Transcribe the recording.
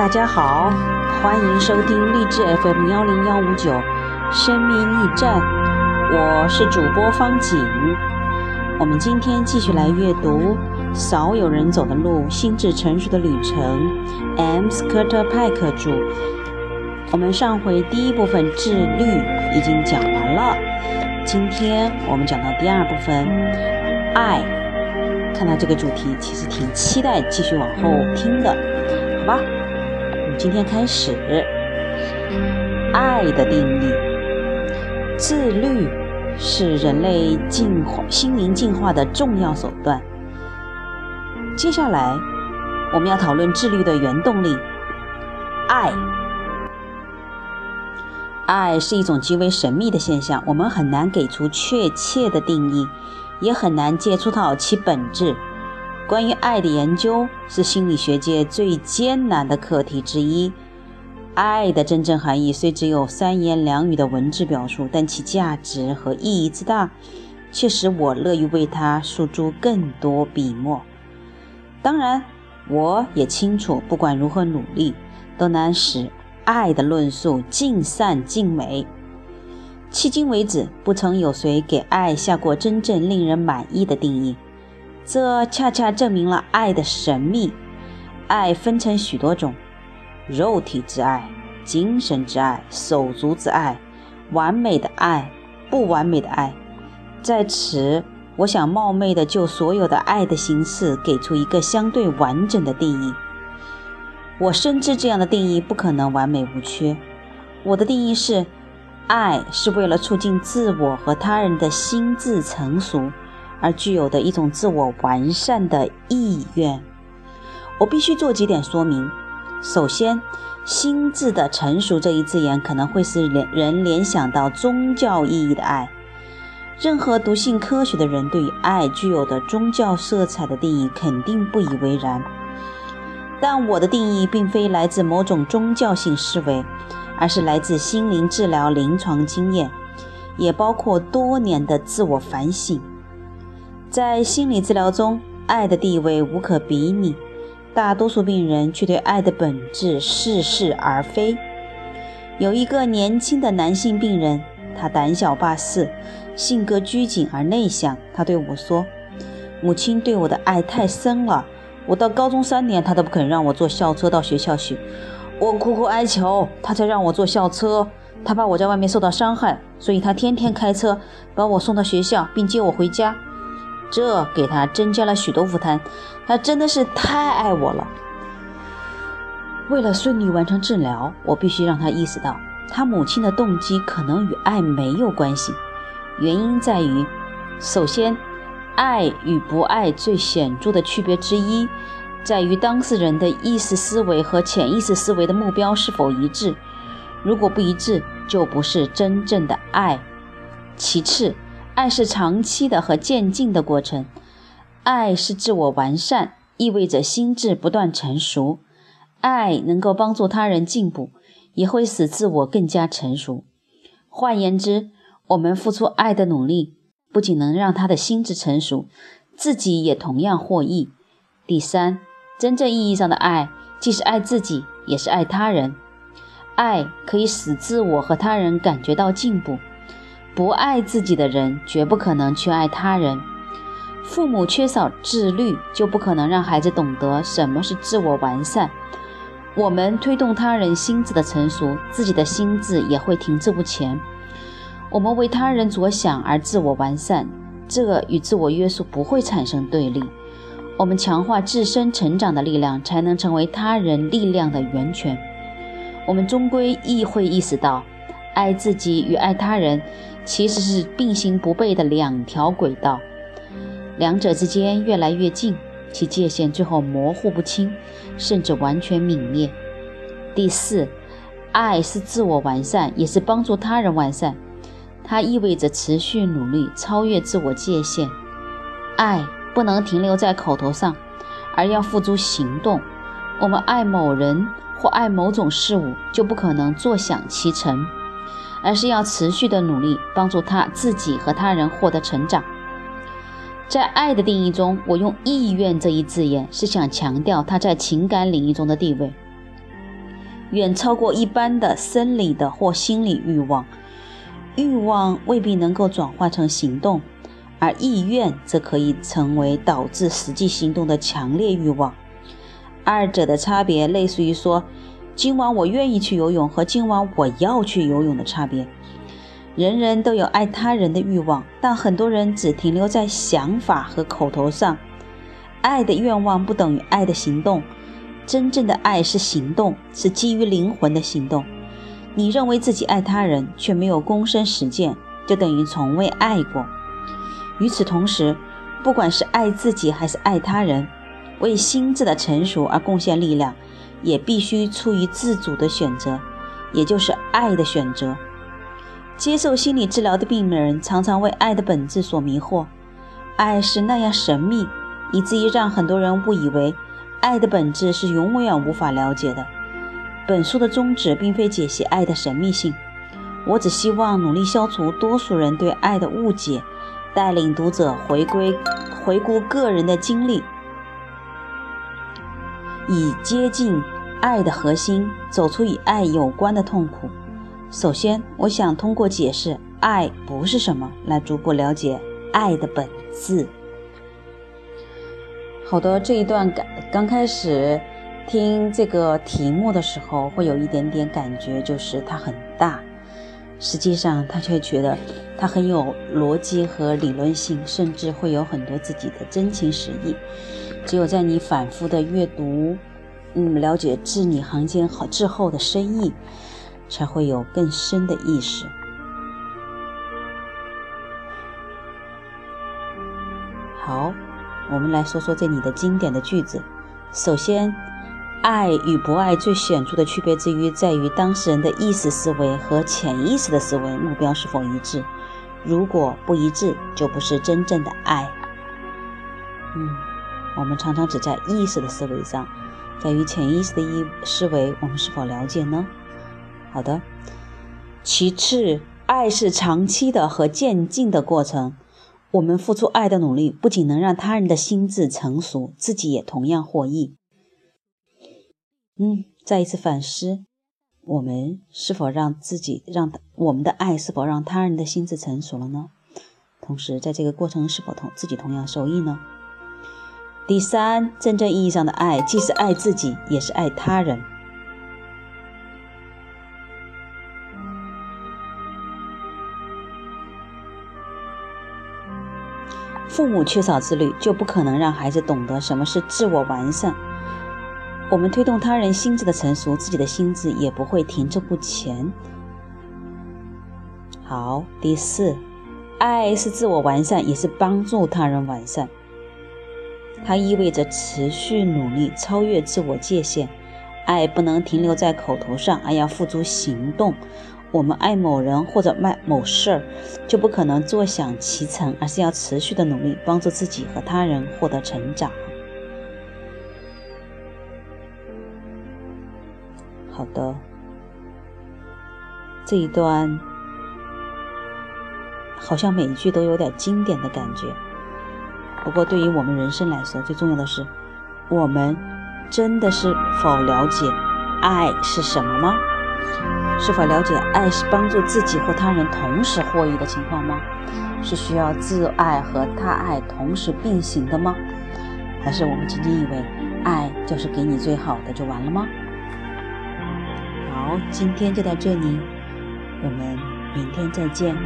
大家好，欢迎收听励志 FM 幺零幺五九生命驿站，我是主播方景。我们今天继续来阅读《少有人走的路：心智成熟的旅程》，M. 斯科特派克著。我们上回第一部分自律已经讲完了，今天我们讲到第二部分爱。看到这个主题，其实挺期待继续往后听的，好吧？今天开始，爱的定义。自律是人类进化、心灵进化的重要手段。接下来，我们要讨论自律的原动力——爱。爱是一种极为神秘的现象，我们很难给出确切的定义，也很难接触到其本质。关于爱的研究是心理学界最艰难的课题之一。爱的真正含义虽只有三言两语的文字表述，但其价值和意义之大，却使我乐于为它诉诸更多笔墨。当然，我也清楚，不管如何努力，都难使。爱的论述尽善尽美，迄今为止不曾有谁给爱下过真正令人满意的定义。这恰恰证明了爱的神秘。爱分成许多种：肉体之爱、精神之爱、手足之爱、完美的爱、不完美的爱。在此，我想冒昧的就所有的爱的形式给出一个相对完整的定义。我深知这样的定义不可能完美无缺。我的定义是：爱是为了促进自我和他人的心智成熟而具有的一种自我完善的意愿。我必须做几点说明。首先，“心智的成熟”这一字眼可能会使人联想到宗教意义的爱。任何笃信科学的人对于爱具有的宗教色彩的定义肯定不以为然。但我的定义并非来自某种宗教性思维，而是来自心灵治疗临床经验，也包括多年的自我反省。在心理治疗中，爱的地位无可比拟，大多数病人却对爱的本质似是而非。有一个年轻的男性病人，他胆小怕事，性格拘谨而内向。他对我说：“母亲对我的爱太深了。”我到高中三年，他都不肯让我坐校车到学校去。我苦苦哀求，他才让我坐校车。他怕我在外面受到伤害，所以他天天开车把我送到学校，并接我回家。这给他增加了许多负担。他真的是太爱我了。为了顺利完成治疗，我必须让他意识到，他母亲的动机可能与爱没有关系。原因在于，首先。爱与不爱最显著的区别之一，在于当事人的意识思维和潜意识思维的目标是否一致。如果不一致，就不是真正的爱。其次，爱是长期的和渐进的过程。爱是自我完善，意味着心智不断成熟。爱能够帮助他人进步，也会使自我更加成熟。换言之，我们付出爱的努力。不仅能让他的心智成熟，自己也同样获益。第三，真正意义上的爱，既是爱自己，也是爱他人。爱可以使自我和他人感觉到进步。不爱自己的人，绝不可能去爱他人。父母缺少自律，就不可能让孩子懂得什么是自我完善。我们推动他人心智的成熟，自己的心智也会停滞不前。我们为他人着想而自我完善，这与自我约束不会产生对立。我们强化自身成长的力量，才能成为他人力量的源泉。我们终归亦会意识到，爱自己与爱他人其实是并行不悖的两条轨道，两者之间越来越近，其界限最后模糊不清，甚至完全泯灭。第四，爱是自我完善，也是帮助他人完善。它意味着持续努力，超越自我界限。爱不能停留在口头上，而要付诸行动。我们爱某人或爱某种事物，就不可能坐享其成，而是要持续的努力，帮助他自己和他人获得成长。在爱的定义中，我用“意愿”这一字眼，是想强调他在情感领域中的地位。远超过一般的生理的或心理欲望。欲望未必能够转化成行动，而意愿则可以成为导致实际行动的强烈欲望。二者的差别类似于说：“今晚我愿意去游泳”和“今晚我要去游泳”的差别。人人都有爱他人的欲望，但很多人只停留在想法和口头上。爱的愿望不等于爱的行动。真正的爱是行动，是基于灵魂的行动。你认为自己爱他人，却没有躬身实践，就等于从未爱过。与此同时，不管是爱自己还是爱他人，为心智的成熟而贡献力量，也必须出于自主的选择，也就是爱的选择。接受心理治疗的病人常常为爱的本质所迷惑，爱是那样神秘，以至于让很多人误以为。爱的本质是永远无法了解的。本书的宗旨并非解析爱的神秘性，我只希望努力消除多数人对爱的误解，带领读者回归、回顾个人的经历，以接近爱的核心，走出与爱有关的痛苦。首先，我想通过解释爱不是什么，来逐步了解爱的本质。好的，这一段刚刚开始听这个题目的时候，会有一点点感觉，就是它很大。实际上，他却觉得它很有逻辑和理论性，甚至会有很多自己的真情实意。只有在你反复的阅读，嗯，了解字里行间好字后的深意，才会有更深的意识。好。我们来说说这里的经典的句子。首先，爱与不爱最显著的区别之一在于当事人的意识思维和潜意识的思维目标是否一致。如果不一致，就不是真正的爱。嗯，我们常常只在意识的思维上，在于潜意识的意思维，我们是否了解呢？好的。其次，爱是长期的和渐进的过程。我们付出爱的努力，不仅能让他人的心智成熟，自己也同样获益。嗯，再一次反思，我们是否让自己让我们的爱是否让他人的心智成熟了呢？同时，在这个过程是否同自己同样受益呢？第三，真正意义上的爱，既是爱自己，也是爱他人。父母缺少自律，就不可能让孩子懂得什么是自我完善。我们推动他人心智的成熟，自己的心智也不会停滞不前。好，第四，爱是自我完善，也是帮助他人完善。它意味着持续努力，超越自我界限。爱不能停留在口头上，而要付诸行动。我们爱某人或者爱某事儿，就不可能坐享其成，而是要持续的努力，帮助自己和他人获得成长。好的，这一段好像每一句都有点经典的感觉。不过，对于我们人生来说，最重要的是，我们真的是否了解爱是什么吗？是否了解爱是帮助自己或他人同时获益的情况吗？是需要自爱和他爱同时并行的吗？还是我们仅仅以为爱就是给你最好的就完了吗？好，今天就到这里，我们明天再见。